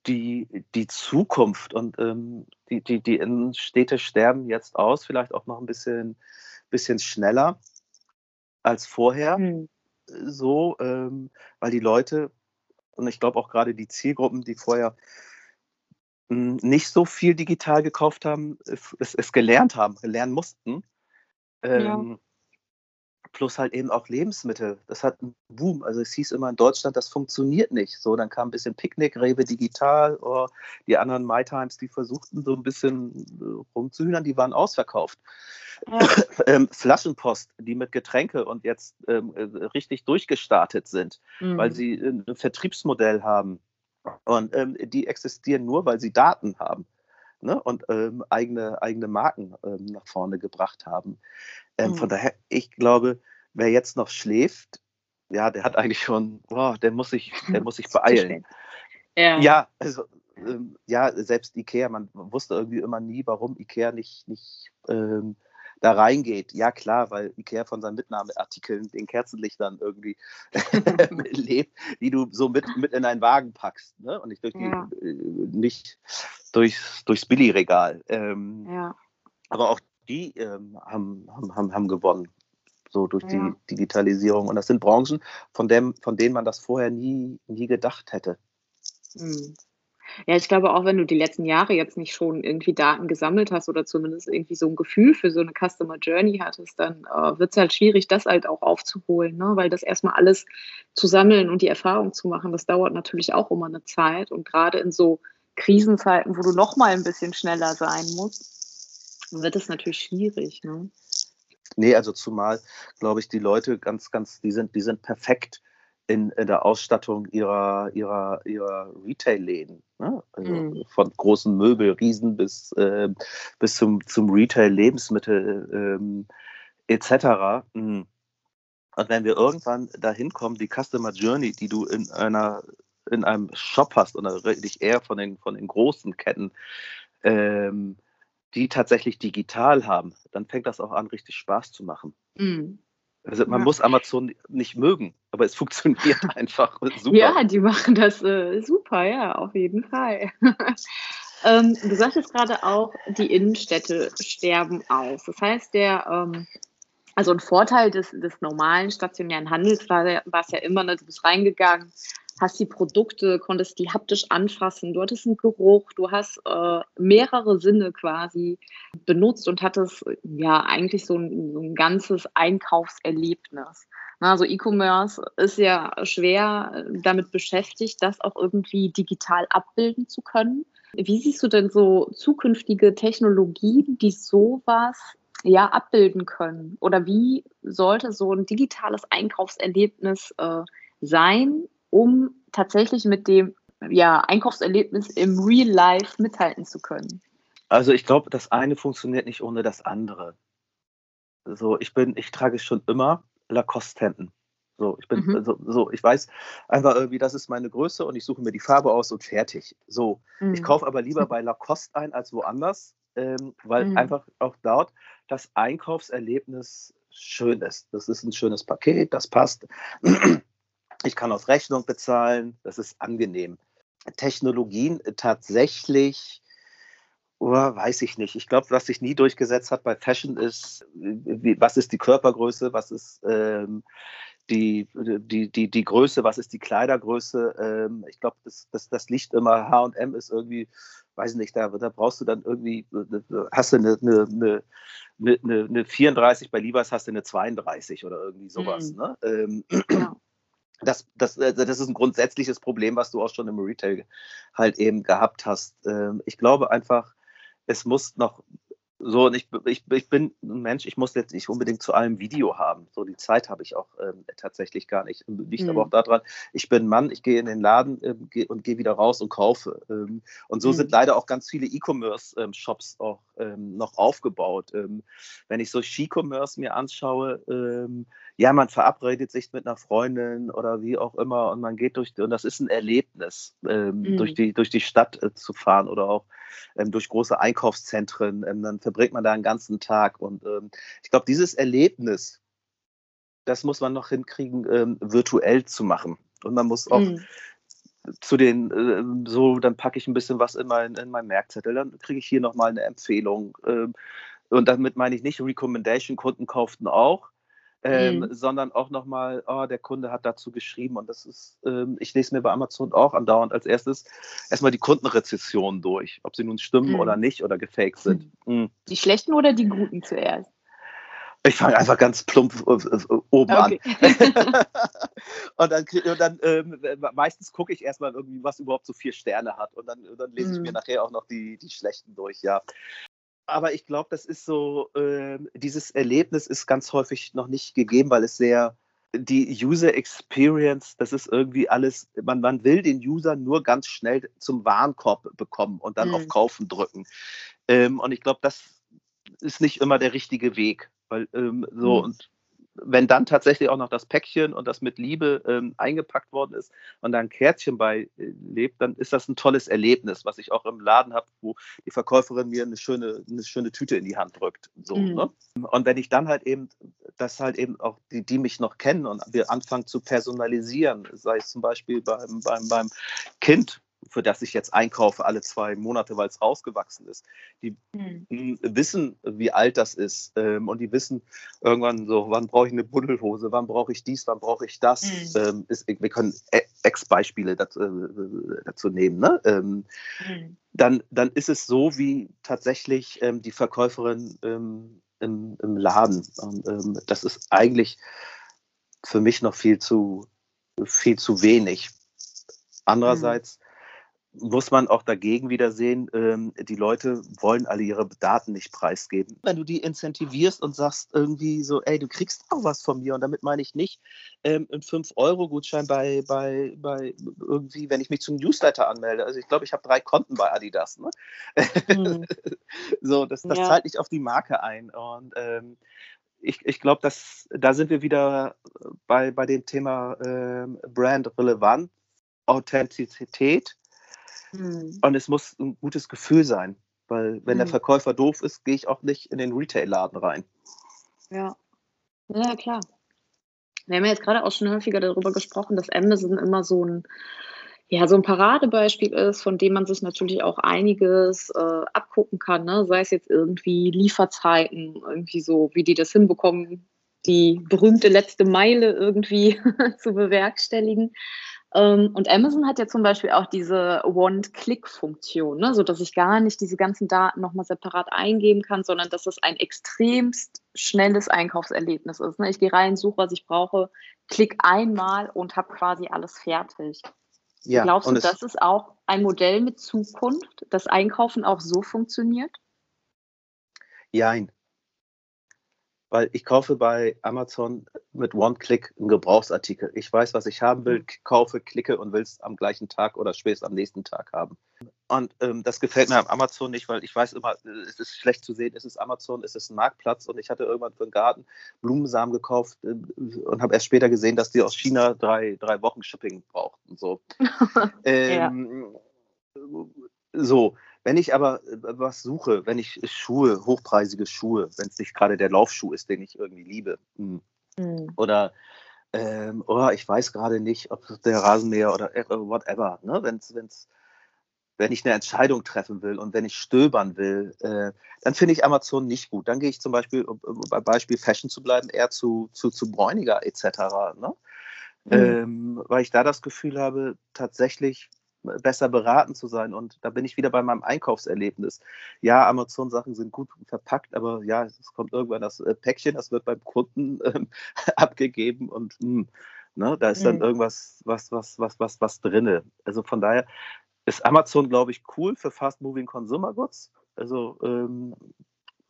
die, die Zukunft und ähm, die, die, die Innenstädte sterben jetzt aus, vielleicht auch noch ein bisschen, bisschen schneller als vorher. Mhm. So, ähm, weil die Leute, und ich glaube auch gerade die Zielgruppen, die vorher hm, nicht so viel digital gekauft haben, es, es gelernt haben, lernen mussten. Ähm, ja. Plus halt eben auch Lebensmittel. Das hat einen Boom. Also es hieß immer in Deutschland, das funktioniert nicht. So, dann kam ein bisschen Picknick, Rewe digital, oder oh, die anderen MyTimes, die versuchten so ein bisschen äh, rumzuhühnern, die waren ausverkauft. Ja. (coughs) ähm, Flaschenpost, die mit Getränke und jetzt ähm, äh, richtig durchgestartet sind, mhm. weil sie ein Vertriebsmodell haben. Und ähm, die existieren nur, weil sie Daten haben ne? und ähm, eigene, eigene Marken ähm, nach vorne gebracht haben. Ähm, mhm. Von daher, ich glaube, wer jetzt noch schläft, ja, der hat eigentlich schon, boah, der muss sich, der (laughs) muss sich beeilen. Ja. ja, also ähm, ja, selbst Ikea, man wusste irgendwie immer nie, warum Ikea nicht, nicht ähm, da reingeht. Ja, klar, weil Ikea von seinen Mitnahmeartikeln, den Kerzenlichtern irgendwie (laughs) (laughs) lebt, die du so mit, mit in einen Wagen packst. Ne? Und nicht, durch die, ja. äh, nicht durchs, durchs Billigregal. Ähm, ja. Aber auch die ähm, haben, haben, haben gewonnen, so durch ja. die Digitalisierung. Und das sind Branchen, von, dem, von denen man das vorher nie, nie gedacht hätte. Mhm. Ja, ich glaube auch, wenn du die letzten Jahre jetzt nicht schon irgendwie Daten gesammelt hast oder zumindest irgendwie so ein Gefühl für so eine Customer Journey hattest, dann äh, wird es halt schwierig, das halt auch aufzuholen, ne? weil das erstmal alles zu sammeln und die Erfahrung zu machen, das dauert natürlich auch immer eine Zeit und gerade in so Krisenzeiten, wo du noch mal ein bisschen schneller sein musst, wird es natürlich schwierig. Ne? Nee, also zumal, glaube ich, die Leute ganz, ganz, die sind, die sind perfekt in, in der Ausstattung ihrer, ihrer, ihrer Retail-Läden. Ne? Also mm. Von großen Möbelriesen bis, äh, bis zum, zum Retail-Lebensmittel ähm, etc. Mhm. Und wenn wir irgendwann dahin kommen, die Customer Journey, die du in einer in einem Shop hast oder wirklich eher von den, von den großen Ketten, ähm, die tatsächlich digital haben, dann fängt das auch an, richtig Spaß zu machen. Mm. Also man ja. muss Amazon nicht mögen, aber es (laughs) funktioniert einfach super. Ja, die machen das äh, super, ja, auf jeden Fall. (laughs) ähm, du sagtest gerade auch, die Innenstädte sterben aus. Das heißt, der, ähm, also ein Vorteil des, des normalen stationären Handels war, war es ja immer, ne, du bist reingegangen, hast die Produkte, konntest die haptisch anfassen, du hattest einen Geruch, du hast äh, mehrere Sinne quasi benutzt und hattest ja eigentlich so ein, so ein ganzes Einkaufserlebnis. Also E-Commerce ist ja schwer damit beschäftigt, das auch irgendwie digital abbilden zu können. Wie siehst du denn so zukünftige Technologien, die sowas ja abbilden können? Oder wie sollte so ein digitales Einkaufserlebnis äh, sein, um tatsächlich mit dem ja, Einkaufserlebnis im Real Life mithalten zu können? Also ich glaube, das eine funktioniert nicht ohne das andere. So, ich bin, ich trage schon immer Lacoste-Hemden. So, ich bin, mhm. so, so, ich weiß einfach irgendwie, das ist meine Größe und ich suche mir die Farbe aus und fertig. So, mhm. ich kaufe aber lieber bei Lacoste ein als woanders, ähm, weil mhm. einfach auch dort das Einkaufserlebnis schön ist. Das ist ein schönes Paket, das passt. Ich kann aus Rechnung bezahlen, das ist angenehm. Technologien tatsächlich, oh, weiß ich nicht. Ich glaube, was sich nie durchgesetzt hat bei Fashion ist, was ist die Körpergröße, was ist ähm, die, die, die, die Größe, was ist die Kleidergröße. Ähm, ich glaube, das, das, das liegt immer, HM ist irgendwie, weiß ich nicht, da, da brauchst du dann irgendwie, hast du eine, eine, eine, eine, eine 34, bei Levi's hast du eine 32 oder irgendwie sowas. Mhm. Ne? Ähm, ja das, das, äh, das ist ein grundsätzliches Problem, was du auch schon im Retail halt eben gehabt hast. Ähm, ich glaube einfach, es muss noch so, und ich, ich, ich bin ein Mensch, ich muss jetzt nicht unbedingt zu allem Video haben. So, die Zeit habe ich auch ähm, tatsächlich gar nicht. Liegt mhm. aber auch daran, ich bin Mann, ich gehe in den Laden ähm, geh, und gehe wieder raus und kaufe. Ähm, und so mhm. sind leider auch ganz viele E-Commerce-Shops ähm, auch ähm, noch aufgebaut. Ähm, wenn ich so Ski-Commerce mir anschaue, ja, man verabredet sich mit einer Freundin oder wie auch immer und man geht durch, und das ist ein Erlebnis, mhm. durch, die, durch die Stadt äh, zu fahren oder auch durch große Einkaufszentren. dann verbringt man da einen ganzen Tag. Und ähm, ich glaube, dieses Erlebnis, das muss man noch hinkriegen, ähm, virtuell zu machen. Und man muss auch mhm. zu den, äh, so, dann packe ich ein bisschen was in, mein, in meinen Merkzettel, dann kriege ich hier nochmal eine Empfehlung. Ähm, und damit meine ich nicht Recommendation, Kunden kauften auch, ähm, mhm. sondern auch nochmal, oh, der Kunde hat dazu geschrieben und das ist, ähm, ich lese mir bei Amazon auch andauernd als erstes erstmal die Kundenrezessionen durch, ob sie nun stimmen mhm. oder nicht oder gefaked sind. Mhm. Die schlechten oder die guten zuerst? Ich fange einfach ganz plump äh, äh, oben okay. an. (laughs) und dann, und dann ähm, meistens gucke ich erstmal irgendwie, was überhaupt so vier Sterne hat. Und dann, dann lese ich mir mhm. nachher auch noch die, die schlechten durch, ja. Aber ich glaube, das ist so, äh, dieses Erlebnis ist ganz häufig noch nicht gegeben, weil es sehr, die User Experience, das ist irgendwie alles, man, man will den User nur ganz schnell zum Warenkorb bekommen und dann mhm. auf Kaufen drücken. Ähm, und ich glaube, das ist nicht immer der richtige Weg. Weil ähm, so mhm. und wenn dann tatsächlich auch noch das Päckchen und das mit Liebe ähm, eingepackt worden ist und da ein Kärtchen bei äh, lebt, dann ist das ein tolles Erlebnis, was ich auch im Laden habe, wo die Verkäuferin mir eine schöne, eine schöne Tüte in die Hand drückt. So, mhm. ne? Und wenn ich dann halt eben, das halt eben auch die, die mich noch kennen und wir anfangen zu personalisieren, sei es zum Beispiel beim, beim, beim Kind, für das ich jetzt einkaufe alle zwei Monate, weil es rausgewachsen ist. Die mhm. wissen, wie alt das ist ähm, und die wissen irgendwann so, wann brauche ich eine Buddelhose, wann brauche ich dies, wann brauche ich das. Mhm. Ähm, ist, wir können e-, Ex-Beispiele dazu, äh, dazu, nehmen. Ne? Ähm, mhm. dann, dann ist es so, wie tatsächlich ähm, die Verkäuferin ähm, im, im, Laden. Und, ähm, das ist eigentlich für mich noch viel zu, viel zu wenig. Andererseits muss man auch dagegen wieder sehen, ähm, die Leute wollen alle ihre Daten nicht preisgeben. Wenn du die incentivierst und sagst irgendwie so, ey, du kriegst auch was von mir und damit meine ich nicht ähm, einen 5-Euro-Gutschein bei, bei, bei irgendwie, wenn ich mich zum Newsletter anmelde. Also ich glaube, ich habe drei Konten bei Adidas. Ne? Mhm. (laughs) so, das, das ja. zahlt nicht auf die Marke ein. Und ähm, ich, ich glaube, da sind wir wieder bei, bei dem Thema ähm, Brand relevant, Authentizität Mhm. Und es muss ein gutes Gefühl sein, weil wenn mhm. der Verkäufer doof ist, gehe ich auch nicht in den Retail-Laden rein. Ja. Ja, klar. Wir haben ja jetzt gerade auch schon häufiger darüber gesprochen, dass Amazon immer so ein, ja, so ein Paradebeispiel ist, von dem man sich natürlich auch einiges äh, abgucken kann, ne? sei es jetzt irgendwie Lieferzeiten, irgendwie so, wie die das hinbekommen, die berühmte letzte Meile irgendwie (laughs) zu bewerkstelligen. Ähm, und Amazon hat ja zum Beispiel auch diese One-Click-Funktion, ne? sodass ich gar nicht diese ganzen Daten nochmal separat eingeben kann, sondern dass es ein extremst schnelles Einkaufserlebnis ist. Ne? Ich gehe rein, suche, was ich brauche, klick einmal und habe quasi alles fertig. Ja, Glaubst du, das ist auch ein Modell mit Zukunft, dass Einkaufen auch so funktioniert? Jein weil ich kaufe bei Amazon mit One-Click einen Gebrauchsartikel. Ich weiß, was ich haben will, mhm. kaufe, klicke und will es am gleichen Tag oder spätestens am nächsten Tag haben. Und ähm, das gefällt mir am Amazon nicht, weil ich weiß immer, es ist schlecht zu sehen, es ist Amazon, es ist ein Marktplatz und ich hatte irgendwann für den Garten Blumensamen gekauft äh, und habe erst später gesehen, dass die aus China drei, drei Wochen Shipping brauchten. So. (laughs) ähm, ja. so. Wenn ich aber äh, was suche, wenn ich Schuhe, hochpreisige Schuhe, wenn es nicht gerade der Laufschuh ist, den ich irgendwie liebe, hm. Mhm. oder ähm, oh, ich weiß gerade nicht, ob der Rasenmäher oder äh, whatever, ne? wenn's, wenn's, wenn ich eine Entscheidung treffen will und wenn ich stöbern will, äh, dann finde ich Amazon nicht gut. Dann gehe ich zum Beispiel, um bei Beispiel Fashion zu bleiben, eher zu, zu, zu Bräuniger etc. Ne? Mhm. Ähm, weil ich da das Gefühl habe, tatsächlich besser beraten zu sein. Und da bin ich wieder bei meinem Einkaufserlebnis. Ja, Amazon-Sachen sind gut verpackt, aber ja, es kommt irgendwann das äh, Päckchen, das wird beim Kunden ähm, (laughs) abgegeben und mh, hm, ne, da ist dann mhm. irgendwas, was, was, was, was, was drinne. Also von daher ist Amazon, glaube ich, cool für Fast-Moving Consumer Goods. Also ähm,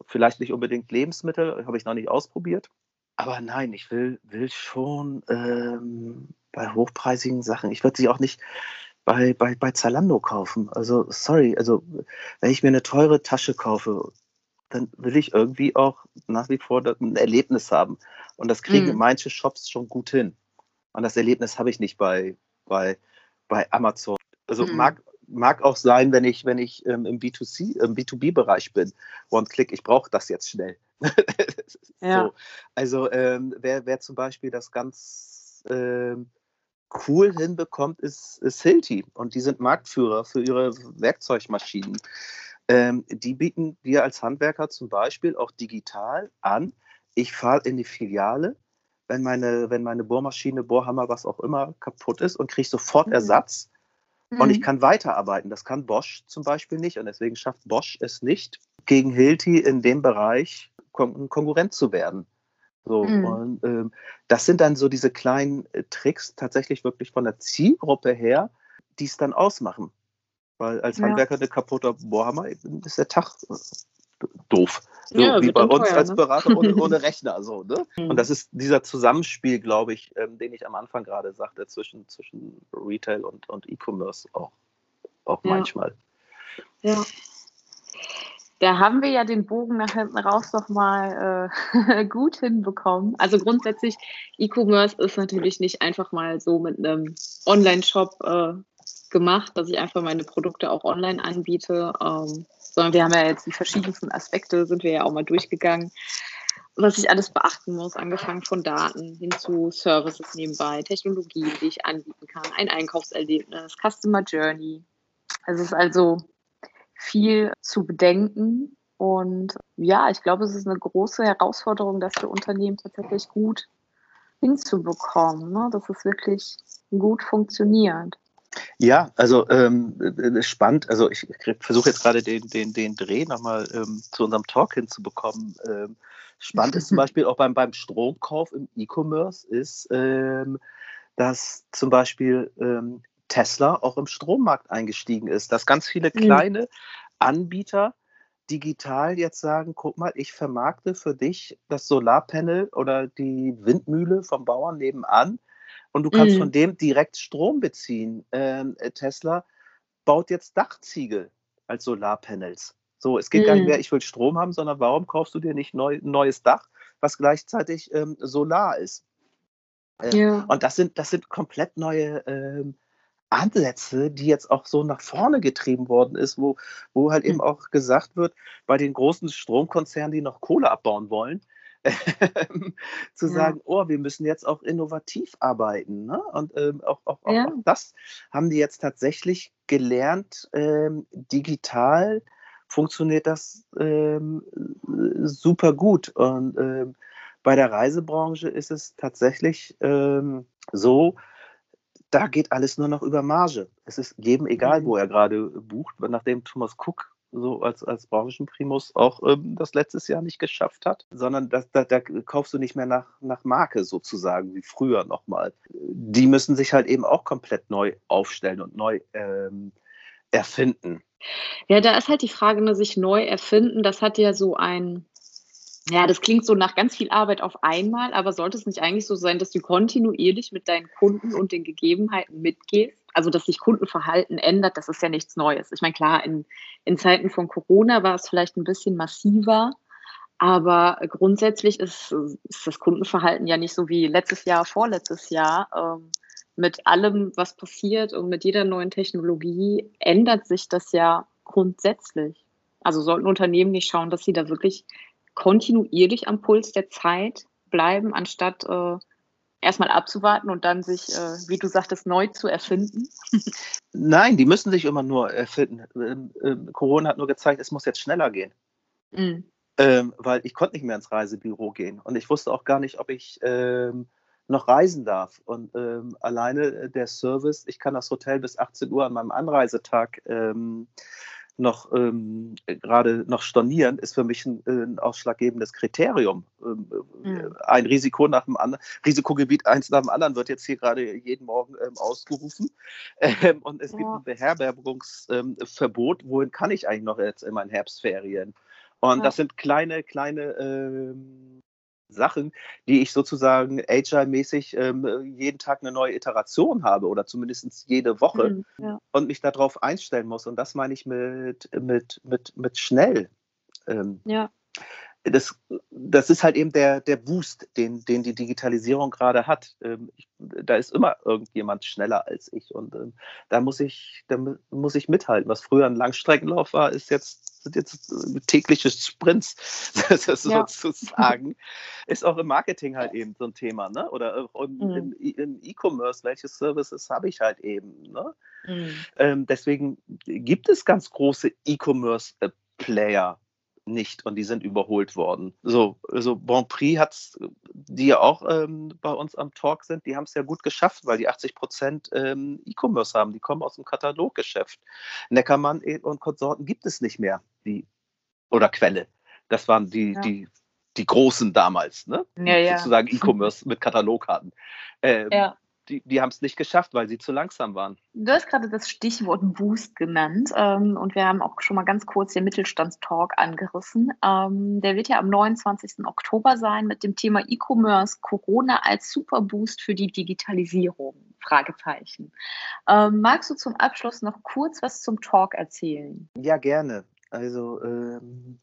vielleicht nicht unbedingt Lebensmittel, habe ich noch nicht ausprobiert. Aber nein, ich will, will schon ähm, bei hochpreisigen Sachen, ich würde sie auch nicht, bei, bei, bei Zalando kaufen. Also, sorry, also wenn ich mir eine teure Tasche kaufe, dann will ich irgendwie auch nach wie vor ein Erlebnis haben. Und das kriegen mm. manche Shops schon gut hin. Und das Erlebnis habe ich nicht bei, bei, bei Amazon. Also mm. mag, mag auch sein, wenn ich, wenn ich ähm, im B2C, im B2B-Bereich bin. One-Click, ich brauche das jetzt schnell. (laughs) ja. so. Also ähm, wer, wer zum Beispiel das ganz ähm, cool hinbekommt, ist, ist Hilti. Und die sind Marktführer für ihre Werkzeugmaschinen. Ähm, die bieten dir als Handwerker zum Beispiel auch digital an. Ich fahre in die Filiale, wenn meine, wenn meine Bohrmaschine, Bohrhammer, was auch immer kaputt ist und kriege sofort mhm. Ersatz. Mhm. Und ich mhm. kann weiterarbeiten. Das kann Bosch zum Beispiel nicht. Und deswegen schafft Bosch es nicht, gegen Hilti in dem Bereich Kon Konkurrent zu werden. So, mhm. und ähm, das sind dann so diese kleinen äh, Tricks tatsächlich wirklich von der Zielgruppe her, die es dann ausmachen. Weil als ja. Handwerker eine kaputte Bohrhammer ist der Tag äh, doof. So, ja, wie bei uns teuer, als ne? Berater ohne, (laughs) ohne, Rechner. So, ne? Mhm. Und das ist dieser Zusammenspiel, glaube ich, ähm, den ich am Anfang gerade sagte, zwischen, zwischen Retail und, und E-Commerce auch, auch ja. manchmal. Ja. Da haben wir ja den Bogen nach hinten raus nochmal äh, (laughs) gut hinbekommen. Also grundsätzlich, E-Commerce ist natürlich nicht einfach mal so mit einem Online-Shop äh, gemacht, dass ich einfach meine Produkte auch online anbiete, ähm, sondern wir haben ja jetzt die verschiedensten Aspekte, sind wir ja auch mal durchgegangen, was ich alles beachten muss, angefangen von Daten hin zu Services nebenbei, Technologien, die ich anbieten kann, ein Einkaufserlebnis, Customer Journey. Es ist also viel zu bedenken. Und ja, ich glaube, es ist eine große Herausforderung, das für Unternehmen tatsächlich gut hinzubekommen, ne? dass es wirklich gut funktioniert. Ja, also ähm, äh, spannend. Also ich versuche jetzt gerade den, den, den Dreh nochmal ähm, zu unserem Talk hinzubekommen. Ähm, spannend ist zum (laughs) Beispiel auch beim, beim Stromkauf im E-Commerce ist, ähm, dass zum Beispiel ähm, Tesla auch im Strommarkt eingestiegen ist, dass ganz viele mhm. kleine mhm. Anbieter digital jetzt sagen, guck mal, ich vermarkte für dich das Solarpanel oder die Windmühle vom Bauern nebenan und du kannst mhm. von dem direkt Strom beziehen. Ähm, äh, Tesla baut jetzt Dachziegel als Solarpanels. So, es geht mhm. gar nicht mhm. mehr, ich will Strom haben, sondern warum kaufst du dir nicht neu, ein neues Dach, was gleichzeitig ähm, Solar ist? Äh, ja. Und das sind, das sind komplett neue ähm, Ansätze, die jetzt auch so nach vorne getrieben worden ist, wo, wo halt eben hm. auch gesagt wird, bei den großen Stromkonzernen, die noch Kohle abbauen wollen, (laughs) zu ja. sagen, oh, wir müssen jetzt auch innovativ arbeiten. Ne? Und ähm, auch, auch, ja. auch, das haben die jetzt tatsächlich gelernt. Ähm, digital funktioniert das ähm, super gut. Und ähm, bei der Reisebranche ist es tatsächlich ähm, so, da geht alles nur noch über Marge. Es ist jedem egal, mhm. wo er gerade bucht, nachdem Thomas Cook so als, als Branchenprimus auch ähm, das letztes Jahr nicht geschafft hat, sondern da, da, da, kaufst du nicht mehr nach, nach Marke sozusagen, wie früher nochmal. Die müssen sich halt eben auch komplett neu aufstellen und neu ähm, erfinden. Ja, da ist halt die Frage, ne, sich neu erfinden, das hat ja so ein ja, das klingt so nach ganz viel Arbeit auf einmal, aber sollte es nicht eigentlich so sein, dass du kontinuierlich mit deinen Kunden und den Gegebenheiten mitgehst? Also, dass sich Kundenverhalten ändert, das ist ja nichts Neues. Ich meine, klar, in, in Zeiten von Corona war es vielleicht ein bisschen massiver, aber grundsätzlich ist, ist das Kundenverhalten ja nicht so wie letztes Jahr, vorletztes Jahr. Ähm, mit allem, was passiert und mit jeder neuen Technologie ändert sich das ja grundsätzlich. Also sollten Unternehmen nicht schauen, dass sie da wirklich kontinuierlich am Puls der Zeit bleiben, anstatt äh, erstmal abzuwarten und dann sich, äh, wie du sagtest, neu zu erfinden? (laughs) Nein, die müssen sich immer nur erfinden. Ähm, ähm, Corona hat nur gezeigt, es muss jetzt schneller gehen. Mhm. Ähm, weil ich konnte nicht mehr ins Reisebüro gehen und ich wusste auch gar nicht, ob ich ähm, noch reisen darf. Und ähm, alleine der Service, ich kann das Hotel bis 18 Uhr an meinem Anreisetag ähm, noch ähm, gerade noch stornieren, ist für mich ein, ein ausschlaggebendes Kriterium. Ähm, mhm. Ein Risiko nach dem anderen, Risikogebiet eins nach dem anderen wird jetzt hier gerade jeden Morgen ähm, ausgerufen. (laughs) Ähm, und es ja. gibt ein Beherbergungsverbot. wohin kann ich eigentlich noch jetzt in meinen Herbstferien? Und ja. das sind kleine, kleine ähm, Sachen, die ich sozusagen agile-mäßig ähm, jeden Tag eine neue Iteration habe oder zumindest jede Woche mhm, ja. und mich darauf einstellen muss. Und das meine ich mit, mit, mit, mit schnell. Ähm, ja. Das, das ist halt eben der, der Boost, den, den die Digitalisierung gerade hat. Ähm, ich, da ist immer irgendjemand schneller als ich und ähm, da, muss ich, da muss ich mithalten. Was früher ein Langstreckenlauf war, ist jetzt sind jetzt äh, tägliche Sprints, (laughs) ja. sozusagen. Ist auch im Marketing halt eben so ein Thema, ne? Oder mhm. im E-Commerce, welche Services habe ich halt eben, ne? Mhm. Ähm, deswegen gibt es ganz große E-Commerce-Player nicht und die sind überholt worden. So, also Bon Prix hat die ja auch ähm, bei uns am Talk sind, die haben es ja gut geschafft, weil die 80 Prozent ähm, E-Commerce haben. Die kommen aus dem Kataloggeschäft. Neckermann und Konsorten gibt es nicht mehr, die oder Quelle. Das waren die, ja. die die Großen damals, ne? Ja, ja. sozusagen E-Commerce mit Katalog hatten. (laughs) Ähm, ja die, die haben es nicht geschafft, weil sie zu langsam waren. Du hast gerade das Stichwort Boost genannt ähm, und wir haben auch schon mal ganz kurz den Mittelstandstalk angerissen. Ähm, der wird ja am 29. Oktober sein mit dem Thema E-Commerce Corona als Superboost für die Digitalisierung. Fragezeichen. Ähm, magst du zum Abschluss noch kurz was zum Talk erzählen? Ja, gerne. Also ähm,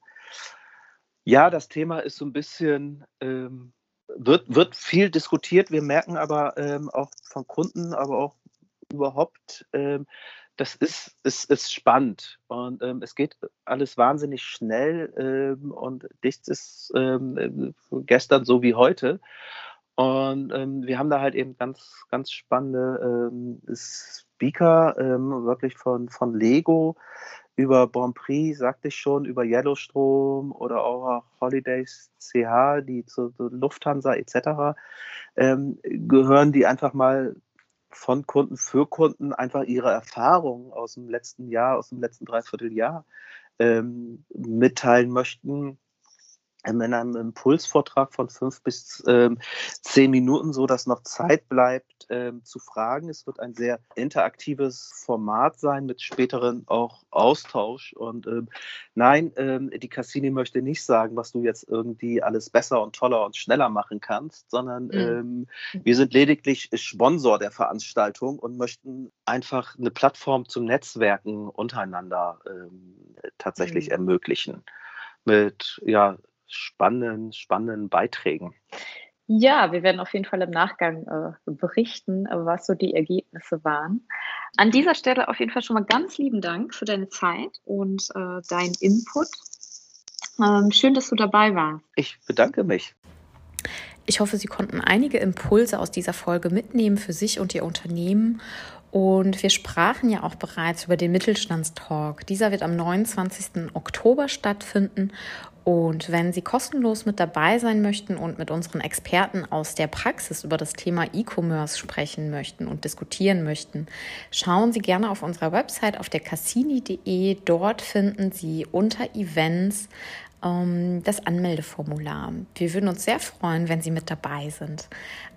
ja, das Thema ist so ein bisschen ähm, wird, wird viel diskutiert. Wir merken aber ähm, auch von Kunden, aber auch überhaupt, ähm, das ist, ist, ist spannend und ähm, es geht alles wahnsinnig schnell ähm, und nichts ist ähm, gestern so wie heute. Und ähm, wir haben da halt eben ganz, ganz spannende Speaker, wirklich von, von Lego, über Bon Prix, sagte ich schon, über Yellowstrom oder auch Holidays CH, die zur, Lufthansa etc., ähm, gehören die einfach mal von Kunden für Kunden einfach ihre Erfahrungen aus dem letzten Jahr, aus dem letzten Dreivierteljahr ähm, mitteilen möchten in einem Impulsvortrag von fünf bis ähm, zehn Minuten, so dass noch Zeit bleibt ähm, zu fragen. Es wird ein sehr interaktives Format sein mit späteren auch Austausch. Und ähm, nein, ähm, die Cassini möchte nicht sagen, was du jetzt irgendwie alles besser und toller und schneller machen kannst, sondern mhm. Ähm, wir sind lediglich Sponsor der Veranstaltung und möchten einfach eine Plattform zum Netzwerken untereinander ähm, tatsächlich mhm. ermöglichen mit ja spannenden, spannenden Beiträgen. Ja, wir werden auf jeden Fall im Nachgang äh, berichten, was so die Ergebnisse waren. An dieser Stelle auf jeden Fall schon mal ganz lieben Dank für deine Zeit und äh, deinen Input. Ähm, schön, dass du dabei warst. Ich bedanke mich. Ich hoffe, Sie konnten einige Impulse aus dieser Folge mitnehmen für sich und Ihr Unternehmen und wir sprachen ja auch bereits über den Mittelstandstalk. Dieser wird am 29. Oktober stattfinden. Und wenn Sie kostenlos mit dabei sein möchten und mit unseren Experten aus der Praxis über das Thema E-Commerce sprechen möchten und diskutieren möchten, schauen Sie gerne auf unserer Website auf der cassini.de. Dort finden Sie unter Events das Anmeldeformular. Wir würden uns sehr freuen, wenn Sie mit dabei sind.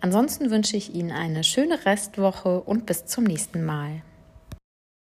Ansonsten wünsche ich Ihnen eine schöne Restwoche und bis zum nächsten Mal.